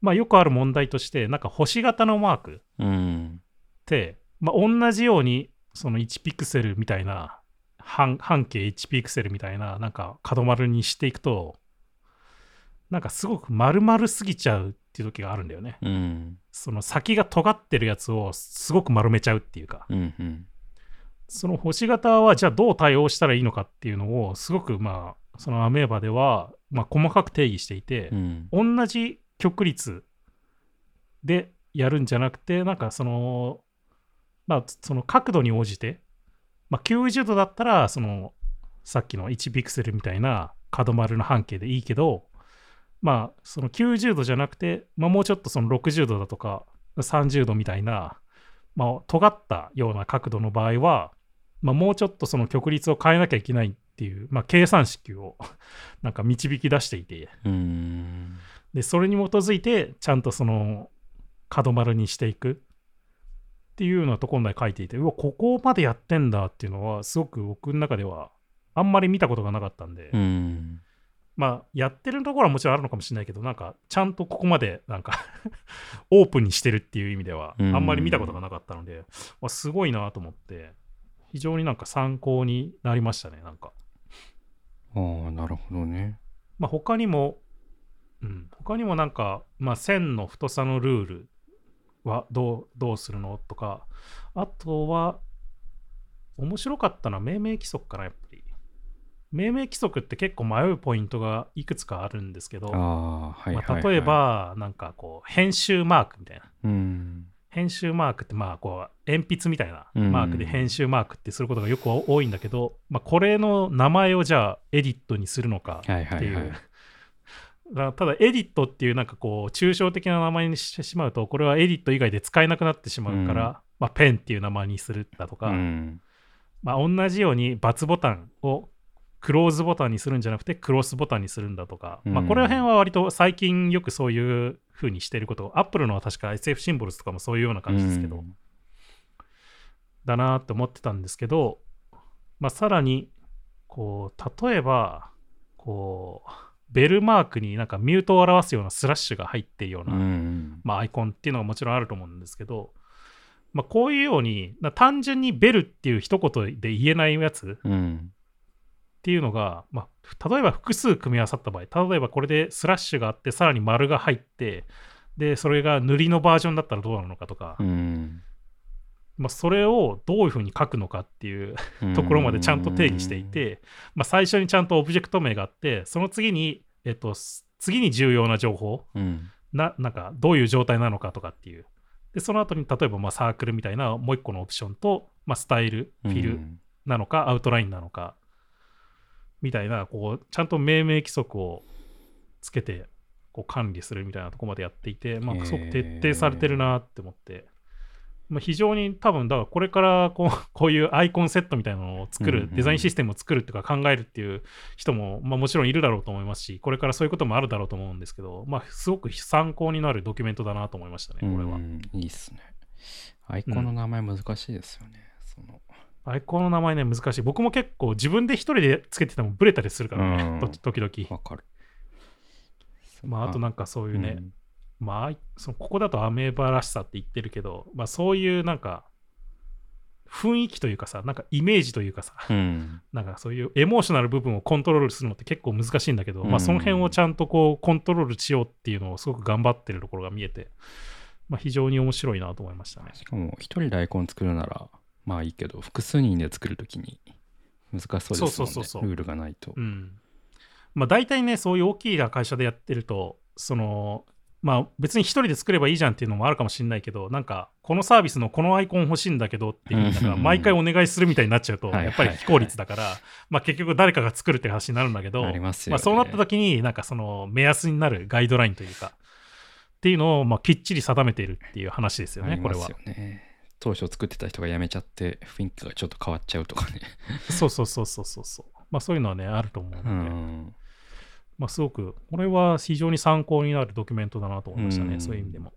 まあよくある問題として、なんか星型のマークうん。って、まあ同じように、その1ピクセルみたいな、半半径1ピクセルみたいな、なんか角丸にしていくと、なんかすごく丸々すぎちゃうっていう時があるんだよね。うん。その先が尖ってるやつをすごく丸めちゃうっていうか、うん。うん。その星型はじゃあどう対応したらいいのかっていうのをすごくまあ、そのアメーバではまあ細かく定義していてう、ん。同じ曲率でやるんじゃなくて、なんかその、まあその角度に応じて、まあ90度だったらそのさっきの1ピクセルみたいな角丸の半径でいいけど、まあその90度じゃなくて、まあもうちょっとその60度だとか30度みたいな、まあ尖ったような角度の場合は、まあもうちょっとその曲率を変えなきゃいけないっていう、まあ計算式を [laughs] なんか導き出していて、うん。で、それに基づいて、ちゃんとその、角丸にしていくっていうようなところまで書いていて、うわ、ここまでやってんだっていうのは、すごく僕の中では、あんまり見たことがなかったんで、うん。まあ、やってるところはもちろんあるのかもしれないけど、なんか、ちゃんとここまで、なんか [laughs] オープンにしてるっていう意味では、あうんんまり見たことがなかったので、わすごいなと思って、非常になんか参考になりましたね、なんか。ああ、なるほどね。まあ、他にも、うん、他にもなんか、まあ、線の太さのルールはどうどうするの？とか、あとは、面白かったのは命名規則かな、やっぱり。命名規則って結構迷うポイントがいくつかあるんですけど。まあ、例え、ば、なんかこう、編集マークみたいな。うん。編集マークってまあこう鉛筆みたいなうんマークで編集マークってすることがよく多いんだけど、まあ、これの名前をじゃあエディットにするのかはいっていう。だただエディットっていうなんかこう抽象的な名前にしてしまうとこれはエディット以外で使えなくなってしまうから、うん。まあ、ペンっていう名前にするだとか、うん。まあ、同じように×ボタンをクローズボタンにするんじゃなくてクロスボタンにするんだとか、まあ、うんこの辺は割と最近よくそういう風にしてることアップルのは確か SF シンボルズとかもそういうような感じですけど、うん。だなって思ってたんですけど、まあ、さらにこう例えばこうベルマークになんかミュートを表すようなスラッシュが入っているような、うん。まあ、アイコンっていうのがもちろんあると思うんですけど、まあ、こういうようにな単純にベルっていう一言で言えないやつうん。っていうのが、まあ、例えば複数組み合わさった場合例えばこれでスラッシュがあってさらに丸が入ってでそれが塗りのバージョンだったらどうなのかとか、うん。まあ、それをどういうふうに書くのかっていうところまでちゃんと定義していて、まあ、最初にちゃんとオブジェクト名があってその次に、えっと、す次に重要な情報うん。ななんかどういう状態なのかとかっていう。でその後に例えばまあサークルみたいなもう一個のオプションと、まあ、スタイルフィルなのか、アウトラインなのかみたいなこうちゃんと命名規則をつけてこう管理するみたいなところまでやっていて、まあ、すごく徹底されてるなって思って、まあ、非常に多分だからこれからこう [laughs] こういうアイコンセットみたいなのを作る、うんうんデザインシステムを作るっていうか考えるっていう人も、まあ、もちろんいるだろうと思いますしこれからそういうこともあるだろうと思うんですけど、まあ、すごく参考になるドキュメントだなと思いましたねこれは。うんいいっすね。アイコンの名前難しいですよね。そのアイコンの名前ね、難しい。僕も結構自分で一人でつけててもブレたりするからね、うんと [laughs] 時々。わかる。まあ、あとなんかそういうね、うんまあ、そのここだとアメーバらしさって言ってるけど、まあそういうなんか、雰囲気というかさ、なんかイメージというかさ、うん。なんかそういうエモーショナル部分をコントロールするのって結構難しいんだけど、うんまあその辺をちゃんとこうコントロールしようっていうのをすごく頑張ってるところが見えて、まあ非常に面白いなと思いましたね。しかも、一人でアイコン作るなら、まあいいけど、複数人で作るときに難しそうですもんね。ルールがないと。うん。まあ大体ね、そういう大きい会社でやってると、その、まあ別に一人で作ればいいじゃんっていうのもあるかもしれないけど、なんか、このサービスのこのアイコン欲しいんだけどっていうのが、毎回お願いするみたいになっちゃうと、やっぱり非効率だから、まあ結局誰かが作るって話になるんだけど、まあそうなった時に、なんかその目安になるガイドラインというか、っていうのをまあきっちり定めているっていう話ですよね、これは。当初作ってた人が辞めちゃって雰囲気がちょっと変わっちゃうとかね。そうそうそうそうそうそう。まあそういうのはね、あると思うので、うん。まあ、すごく、これは非常に参考になるドキュメントだなと思いましたね、うんそういう意味でも。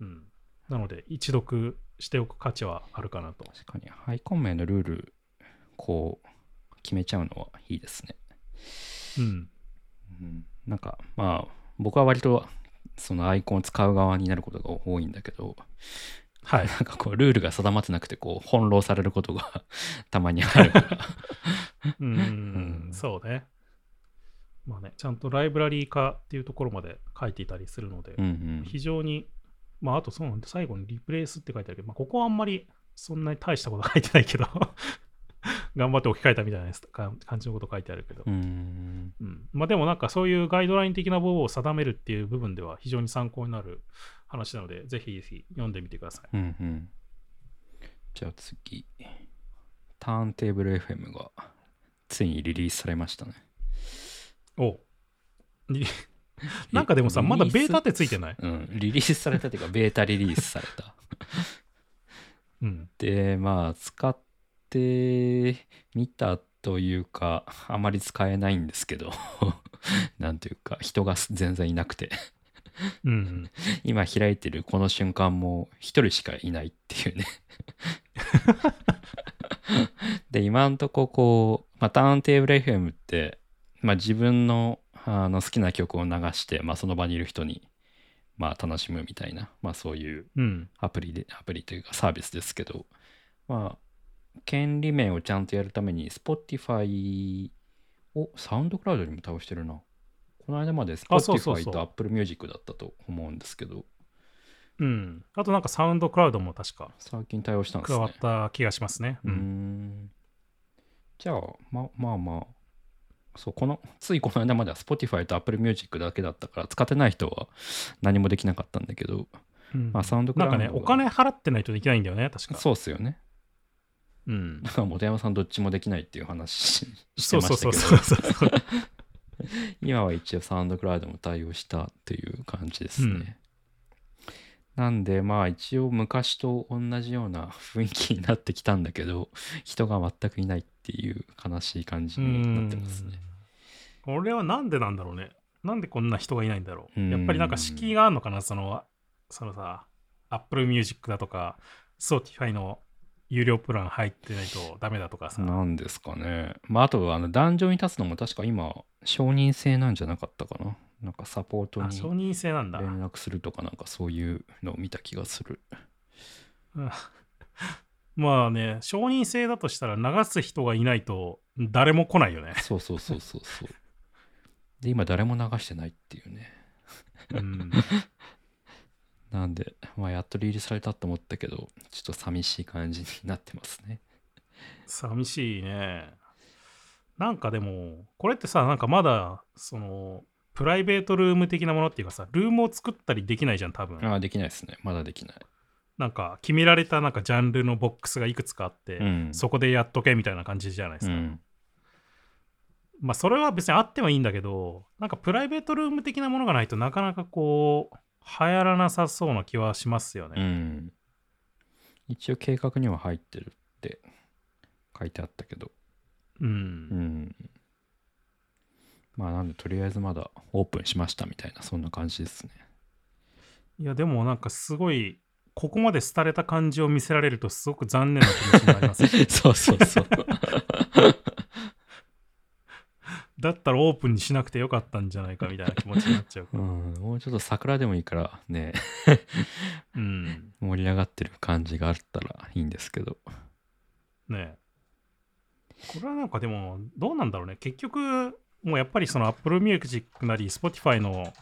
うん、なので、一読しておく価値はあるかなと。確かに、アイコン名のルール、こう、決めちゃうのはいいですね。うん。うん、なんか、まあ、僕は割と、そのアイコンを使う側になることが多いんだけど、はい。なんかこう、ルールが定まってなくて、こう、翻弄されることが [laughs] たまにあるから。[laughs] うん、うんそうね。まあね、ちゃんとライブラリー化っていうところまで書いていたりするので、うんうん。非常に、まあ、あとその最後にリプレイスって書いてあるけど、まあ、ここはあんまりそんなに大したこと書いてないけど、[laughs] 頑張って置き換えたみたいな感感じのこと書いてあるけど、うん。うんまあ、でもなんかそういうガイドライン的な部分を定めるっていう部分では非常に参考になる話なので、ぜひぜひ読んでみてください。うんうん。じゃあ次。ターンテーブル FM がついにリリースされましたね。おリなんかでもさ、リまだベータっリてついてない？うん、リリースされたというか、ベータリリースされた。うん。で、まあ、使ってみたというか、あまり使えないんですけど、[laughs] なんというか、人が全然いなくて、うんうん。今開いてるこの瞬間も一人しかいないっていうね。で、今んとここう、まあ、ターンテーブル FM って、まあ、自分のあの好きな曲を流して、まあ、その場にいる人に、まあ、楽しむみたいな、まあ、そういううん。アプリで、アプリというかサービスですけど、まあ、権利面をちゃんとやるために、Spotify をサウンドクラウドにも倒してるな。この間まで Spotify と Apple Music だったと思うんですけど、うん。あとなんかサウンドクラウドも確か最近対応したんですね。加わった気がしますね。うーん。じゃあ、ままあまあ、そう、この、ついこの間までは Spotify と Apple Music だけだったから、使ってない人は何もできなかったんだけど、うんまあサウンドクラウドがなんかね、お金払ってないとできないんだよね、確か。そうっすよね。うんだ。から本山さんどっちもできないっていう話ししてそうましたそうけど、そうそうそう。[laughs] 今は一応サウンドクラウドも対応したっていう感じですね。なんでまあ一応昔と同じような [laughs] 雰囲気になってきたんだけど、人が全くいないっていう悲しい感じになってますね。これはなんでなんだろうね。なんでこんな人がいないんだろう。うんやっぱりなんか敷居があるのかな、その、そのさ、Apple Music だとか、Spotify の有料プラン入ってないとダメだとかさ。なんですかね。まああとあの壇上に立つのも確か今承認制なんじゃなかったかな。なんかサポートあ、に承認制なんだ。連絡するとかなんかそういうのを見た気がする。うん [laughs] まあね、承認制だとしたら流す人がいないと誰も来ないよね。そうそうそうそうそう。で、今誰も流してないっていうね。うん、[laughs] なんで、まあやっとリリースされたと思ったけど、ちょっと寂しい感じになってますね。寂しいね。なんかでも、これってさ、なんかまだ、その、プライベートルーム的なものっていうかさ、ルームを作ったりできないじゃん、多分。ああ、できないですね。まだできない。なんか決められたなんかジャンルのボックスがいくつかあって、うん。そこでやっとけみたいな感じじゃないですか。うん。まあそれは別にあってもいいんだけど、なんかプライベートルーム的なものがないとなかなかこう、流行らなさそうな気はしますようね。ん。一応計画には入ってるって書いてあったけど。うん。うん。まあなんでとりあえずまだオープンしましたみたいなそんな感じですね。いやでもなんかすごい、ここまで廃れた感じを見せられるとすごく残念な気持ちになります。[laughs] そうそうそう。[laughs] だったらオープンにしなくてよかったんじゃないかみたいな気持ちになっちゃう。うん、もうちょっと桜でもいいからね、うん。盛り上がってる感じがあったらいいんですけど。ねえこれはなんかでも、どうなんだろうね。結局、もうやっぱりその Apple Music なり、Spotify の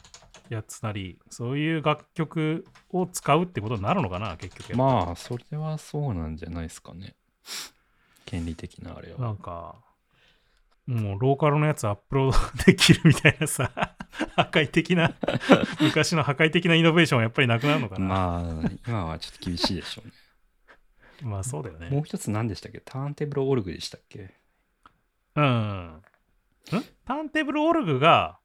やつなり、そういう楽曲を使うってことになるのかな、結局。まあ、それはそうなんじゃないですかね。権利的なあれなは。んか、もうローカルのやつアップロードできるみたいなさ、破壊的な、[laughs] 昔の破壊的なイノベーションはやっぱりなくなるのかな。ままあ、今はちょっと厳しいでしょうね。あ、そうだよね。もう一つ何でしたっけ？ターンテーブルオルグでしたっけ？うん。ん？ターンテーブルオルグが、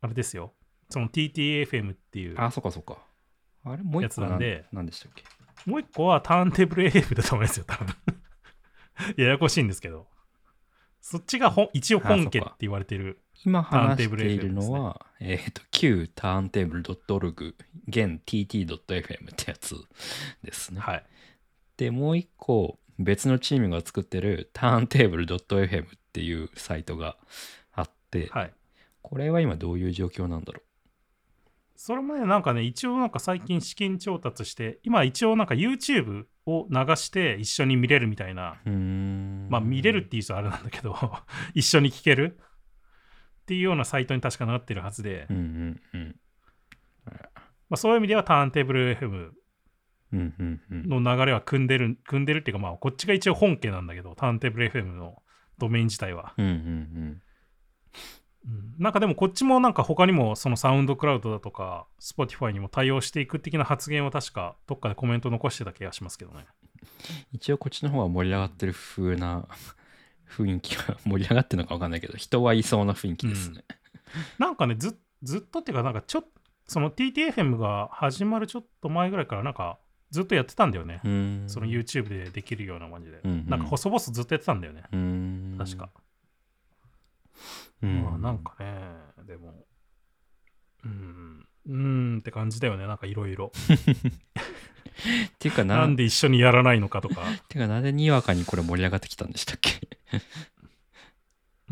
あれですよ。その TTFM っていう、あ、そっかそっか。あれもうや一個なんつなんで何でしたっけ？もう一個はターンテーブル AF だと思いますよ、多分。[laughs] ややこしいんですけど。そっちが本一応本家って言われてる。今話しているのは、えっ、と、旧ターンテーブル .org、現 tt.fm ってやつ [laughs] ですね。はい。で、もう一個、別のチームが作ってるターンテーブル .fm っていうサイトがあって、はい。これは今どういう状況なんだろそれもね、なんかね、一応なんか最近資金調達して、今一応なんか YouTube を流して一緒に見れるみたいな。まあ見れるっていうとあれなんだけど、[laughs] 一緒に聞ける？っていうようなサイトに確かなってるはずで、うんうんうん。まあ、そういう意味ではターンテーブル FM。の流れは組んでる、組んでるっていうか、まあこっちが一応本家なんだけど、ターンテーブル FM のドメイン自体は。うんうんうんなんかでもこっちもなんか他にもそのサウンドクラウドだとか Spotify にも対応していく的な発言を確かどっかでコメント残してた気がしますけどね。一応こっちの方は盛り上がってる風な [laughs] 雰囲気は盛り上がってるのか分かんないけど人はいそうな雰囲気ですね。なんかねずずっとっていうかなんかちょっとその TTFM が始まるちょっと前ぐらいからなんかずっとやってたんだよね。その YouTube でできるような感じで。うんうんなんか細々ずっとやってたんだよね。確か。うん。まあなんかね、でも、うん、うーんって感じだよね。なんかいろいろ。っていうかな、なんで一緒にやらないのかとか。てかなんでにわかにこれ盛り上がってきたんでしたっけ？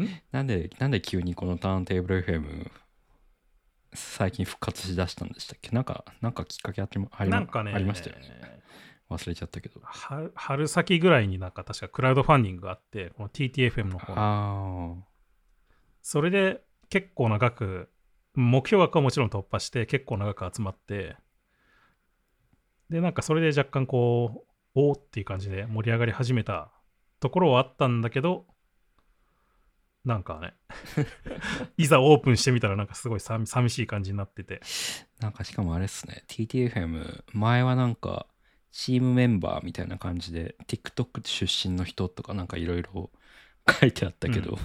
ん？なんで、なんで急にこのターンテーブル FM 最近復活しだしたんでしたっけ？なんか、なんかきっかけあってもありまなんかね、ありましたよね。忘れちゃったけど。は春先ぐらいになんか確かクラウドファンディングがあって、この TTFM の方それで結構な額、目標額はもちろん突破して結構な額集まって、で、なんかそれで若干こう、おーっていう感じで盛り上がり始めたところはあったんだけど、なんかね、[laughs] いざオープンしてみたらなんかすごい寂寂しい感じになってて。なんかしかもあれっすね、TTFM、前はなんか、チームメンバーみたいな感じで、TikTok 出身の人とかなんかいろいろ書いてあったけど、うん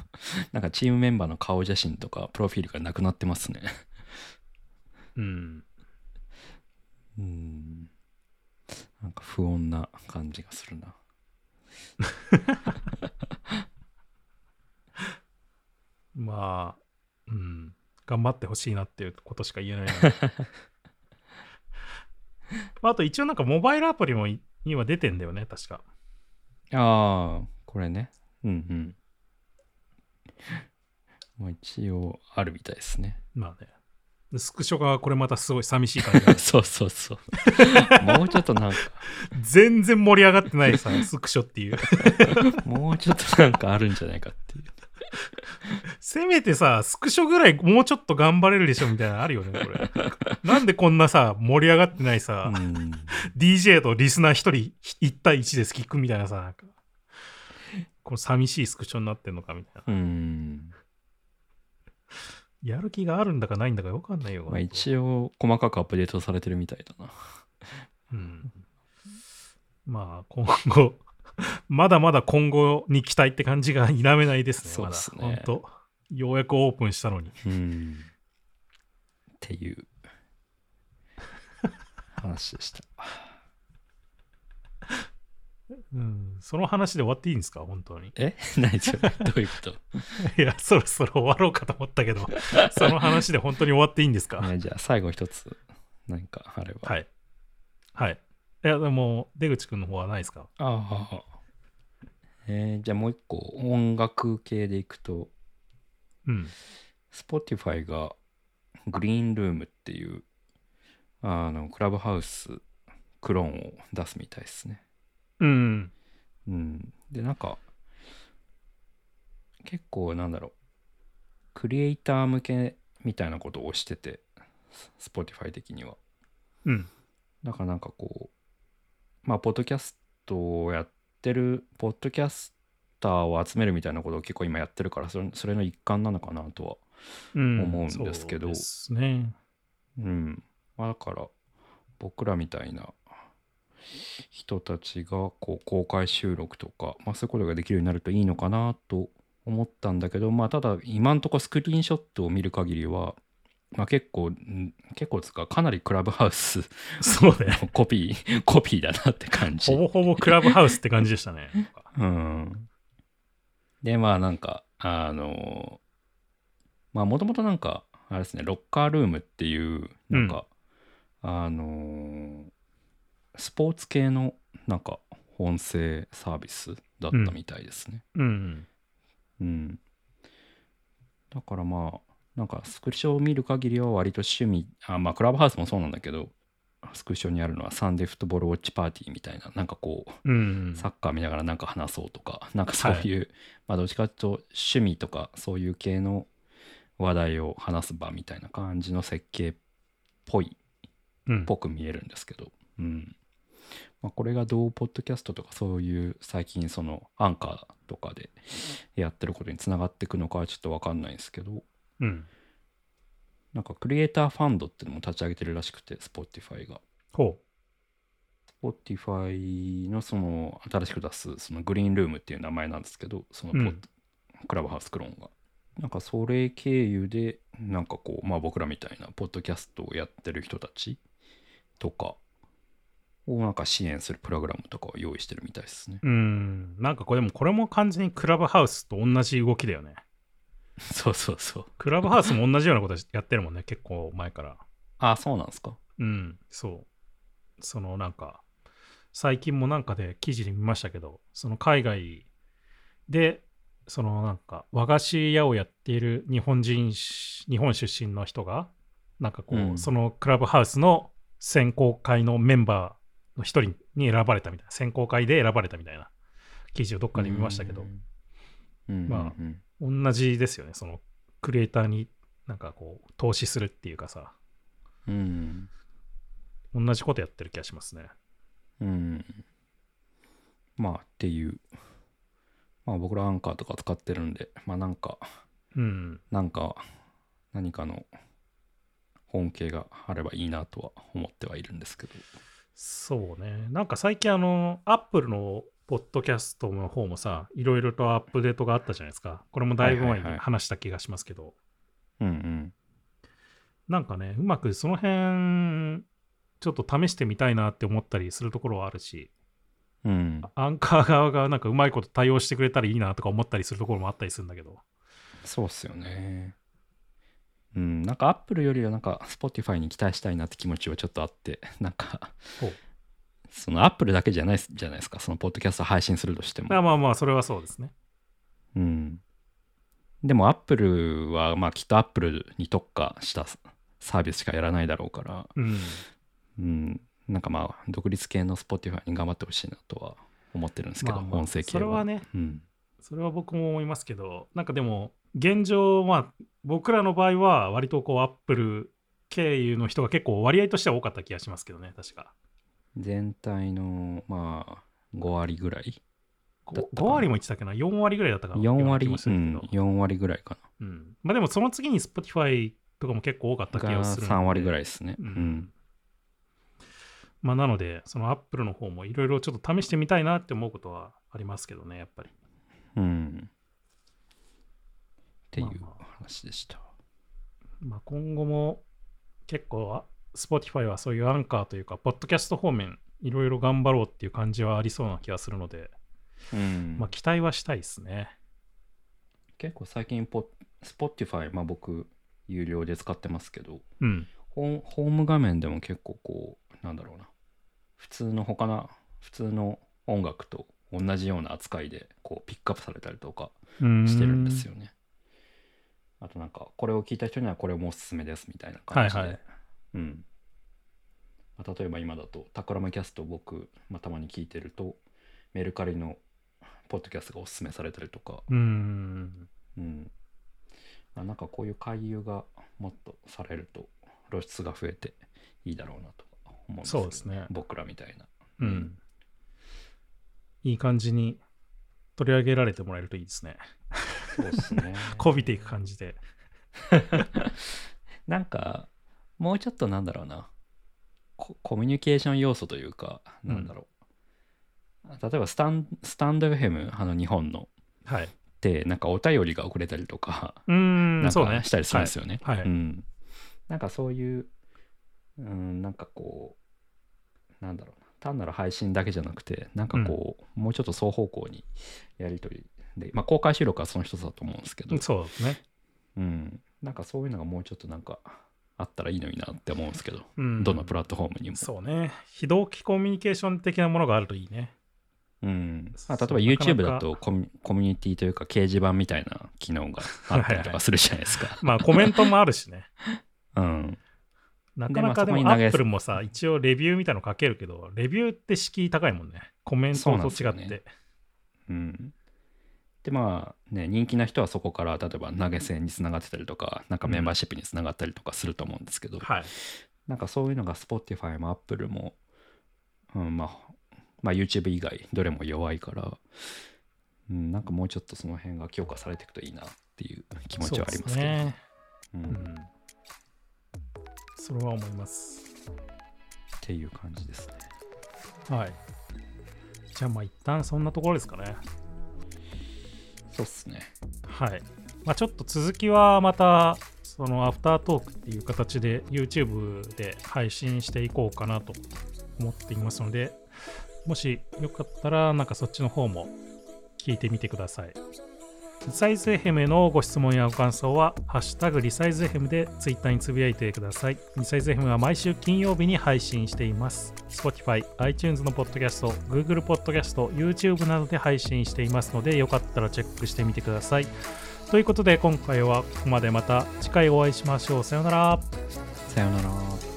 なんかチームメンバーの顔写真とか、プロフィールがなくなってますね。うん。うん。なんか不穏な感じがするな。[laughs] まあ、うん。頑張ってほしいなっていうことしか言えないな。[laughs] あと一応なんかモバイルアプリもいには出てんだよね、確か。ああ、これね。うんうん。まあ一応あるみたいですね。まあね。でスクショがこれまたすごい寂しい感じが [laughs] そうそうそう。[laughs] もうちょっとなんか、全然盛り上がってないさ、スクショっていう。もうちょっとなんかあるんじゃないかっていう。せめてさ、スクショぐらいもうちょっと頑張れるでしょみたいなのあるよね、これ。なんでこんなさ、盛り上がってないさ、うん。DJ とリスナー一人1対1で聞くみたいなさ、なんか、この寂しいスクショになってんのかみたいな。うん。やる気があるんだかないんだかわかんないよ。まあ一応細かくアップデートされてるみたいだな。うん。まあ、今後、[laughs] まだまだ今後に期待って感じが否めないですね。そうっすねまだ本当ようやくオープンしたのに。うん。っていう [laughs] 話でした。うん。その話で終わっていいんですか？本当に。え？何それどういうこと？[laughs] いや、そろそろ終わろうかと思ったけど、その話で本当に終わっていいんですか？ねじゃあ最後一つ何かあれば。はい。はい。いや、でも、出口くんの方はないですか？ああ。えーじゃあもう一個音楽系でいくと、うん。Spotify がグリーンルームっていうあのクラブハウスクローンを出すみたいですね。うん。うん。で、なんか結構なんだろう、クリエイター向けみたいなことをしてて、Spotify 的には。うん。だからなんかこう、まあ、ポッドキャストをやってる、ポッドキャスターを集めるみたいなことを結構今やってるから、それそれの一環なのかなとは。うん、思うんですけどそうですね。うん。まあ、だから、僕らみたいな人たちがこう公開収録とか、まあ、そういうことができるようになるといいのかなと思ったんだけど、まあ、ただ今んとこスクリーンショットを見る限りは、まあ、結構、ん結構つうか、かなりクラブハウス [laughs] そうね。の [laughs] コピー、コピーだなって感じ。ほぼほぼクラブハウスって感じでしたね。うん。で、まあなんか、あの、まあもともとなんか、あれですね、ロッカールームっていう、なんか、あの、スポーツ系の、なんか、音声サービスだったみたいですね。うん。うん。だからまあ、なんかスクショを見る限りは割と趣味、あまあクラブハウスもそうなんだけど、スクショにあるのはサンデーフットボールウォッチパーティーみたいな、なんかこう、うん。サッカー見ながらなんか話そうとか、なんかそういう、まあどっちかというと趣味とかそういう系の話題を話す場みたいな感じの設計っぽい、うんぽく見えるんですけど、うん。まあ、これがどうポッドキャストとかそういう最近そのアンカーとかでやってることにつながっていくのかはちょっとわかんないんですけど、うん。なんかクリエイターファンドっていうのも立ち上げてるらしくて、Spotify が。ほ Spotify のその新しく出すそのグリーンルームっていう名前なんですけど、そのポッうんクラブハウスクローンが。なんかそれ経由で、なんかこう、まあ僕らみたいなポッドキャストをやってる人たちとかをなんか支援するプログラムとかを用意してるみたいですね。う。うん。なんかこれでも、これも完全にクラブハウスと同じ動きだよね。[laughs] そうそうそう。クラブハウスも同じようなことやってるもんね、結構前から。あ、そうなんですか。うん、そう。そのなんか、最近もなんかで記事で見ましたけど、その海外で、そのなんか和菓子屋をやっている日本人し、日本出身の人が、なんかこう、うんそのクラブハウスの選考会のメンバーの一人に選ばれたみたいな、選考会で選ばれたみたいな記事をどっかで見ましたけど、うん。まあうん同じですよね、そのクリエイターになんかこう、投資するっていうかさ、うん。うん。同じことやってる気がしますね。うん。まあっていう。ままあ僕らアンカーとか使ってるんで、まあなんか、うん。なんか、何かの本系があればいいなとは思ってはいるんですけど。そうね。なんか最近あの、アップルのポッドキャストの方もさ、いろいろとアップデートがあったじゃないですか。これもだいぶ前にはいはいはい話した気がしますけど、うんうん。なんかね、うまくその辺、ちょっと試してみたいなって思ったりするところはあるし、うん。アンカー側がなんかうまいこと対応してくれたらいいなとか思ったりするところもあったりするんだけど。そうっすよね。うん、なんかアップルよりはなんか Spotify に期待したいなって気持ちはちょっとあって、なんかそのアップルだけじゃないじゃないですか、そのポッドキャスト配信するとしても。まあまあまあ、それはそうですね。うん。でもアップルはまあきっとアップルに特化したサービスしかやらないだろうから、うん。うん、なんかまあ独立系の Spotify に頑張ってほしいなとは思ってるんですけど、まあまあ音声系それはね、うん。それは僕も思いますけど、なんかでも、現状、まあ、僕らの場合は、割とこう、アップル経由の人が結構割合としては多かった気がしますけどね、確か。全体のまあ5割ぐらいだったか 5, な割も言ってたっけな、4割ぐらいだったかな？4割、ようん、4割ぐらいかうんまあでも、その次に Spotify とかも結構多かった気な。ががする3割ぐらいい。ですね。ううんん。まあ、なので、そのアップルの方もいろいろちょっと試してみたいなって思うことはありますけどね、やっぱり。うん。っていうまあまあ話でした。まあ、今後も結構あ Spotify はそういうアンカーというか、ポッドキャスト方面いろいろ頑張ろうっていう感じはありそうな気がするので、うんまあ期待はしたいですね。結構最近ポ、Spotify、まあ僕、有料で使ってますけど、うん。ホーホーム画面でも結構こう、なんだろうな。普通の他な、普通の音楽と同じような扱いで、こう、ピックアップされたりとかしてるんですよね。あとなんか、これを聞いた人にはこれもおすすめですみたいな感じで。はいはいうん。まあ例えば今だと、タクラマキャストを僕、まあ、たまに聞いてると、メルカリのポッドキャストがおすすめされたりとか、うーん。うん。まあ、なんかこういう回遊がもっとされると露出が増えていいだろうなと思うんですよそうですね僕らみたいな。うん。いい感じに取り上げられてもらえるといいですね。そうですね。[laughs] こびていく感じで。[laughs] なんかもうちょっとなんだろうなココミュニケーション要素というかなんだろう、例えばスタンスタンド FM あの日本のはい。ってなんかお便りが遅れたりとかうーん、なん。かしたりするんですよね。はいはいうん。なんかそういう、うん、なんかこう、なんだろうな、単なる配信だけじゃなくて、なんかこう、もうちょっと双方向にやり取りで、まあ公開収録はその一つだと思うんですけど、そうですね。うん、なんかそういうのがもうちょっとなんかあったらいいのになって思うんですけど、うんどのプラットフォームにも。そうね。非同期コミュニケーション的なものがあるといいね。うんまあ、例えば YouTube かだとコミコミュニティというか掲示板みたいな機能があったりとかするじゃないですか。[laughs] まあコメントもあるしね。うん。なかなかでもアップルもさ、一応レビューみたいなの書けるけど、レビューって敷居高いもんね。コメントと違って。ねうん。でまあね人気な人はそこから例えば投げ銭につながってたりとかなんかメンバーシップにつながったりとかすると思うんですけど、はい。なんかそういうのが Spotify も Apple も、うん、まあまあ YouTube 以外どれも弱いから、うん、なんかもうちょっとその辺が強化されていくといいなっていう気持ちはありますけどね。うんっうん。それは思います。ていう感じですね。はい。じゃあまあ一旦そんなところですかね。そうっすね。はい。まあ、ちょっと続きはまた、そのアフタートークっていう形で YouTube で配信していこうかなと思っていますので、もしよかったら、なんかそっちの方も聞いてみてください。リサイズ FM へのご質問やご感想は、ハッシュタグリサイズ FM で Twitter につぶやいてください。リサイズ FM は毎週金曜日に配信しています。Spotify、iTunes のポッドキャスト、Google ポッドキャスト、YouTube などで配信していますので、よかったらチェックしてみてください。ということで今回はここまでまた次回お会いしましょう。さようなら。さよなら。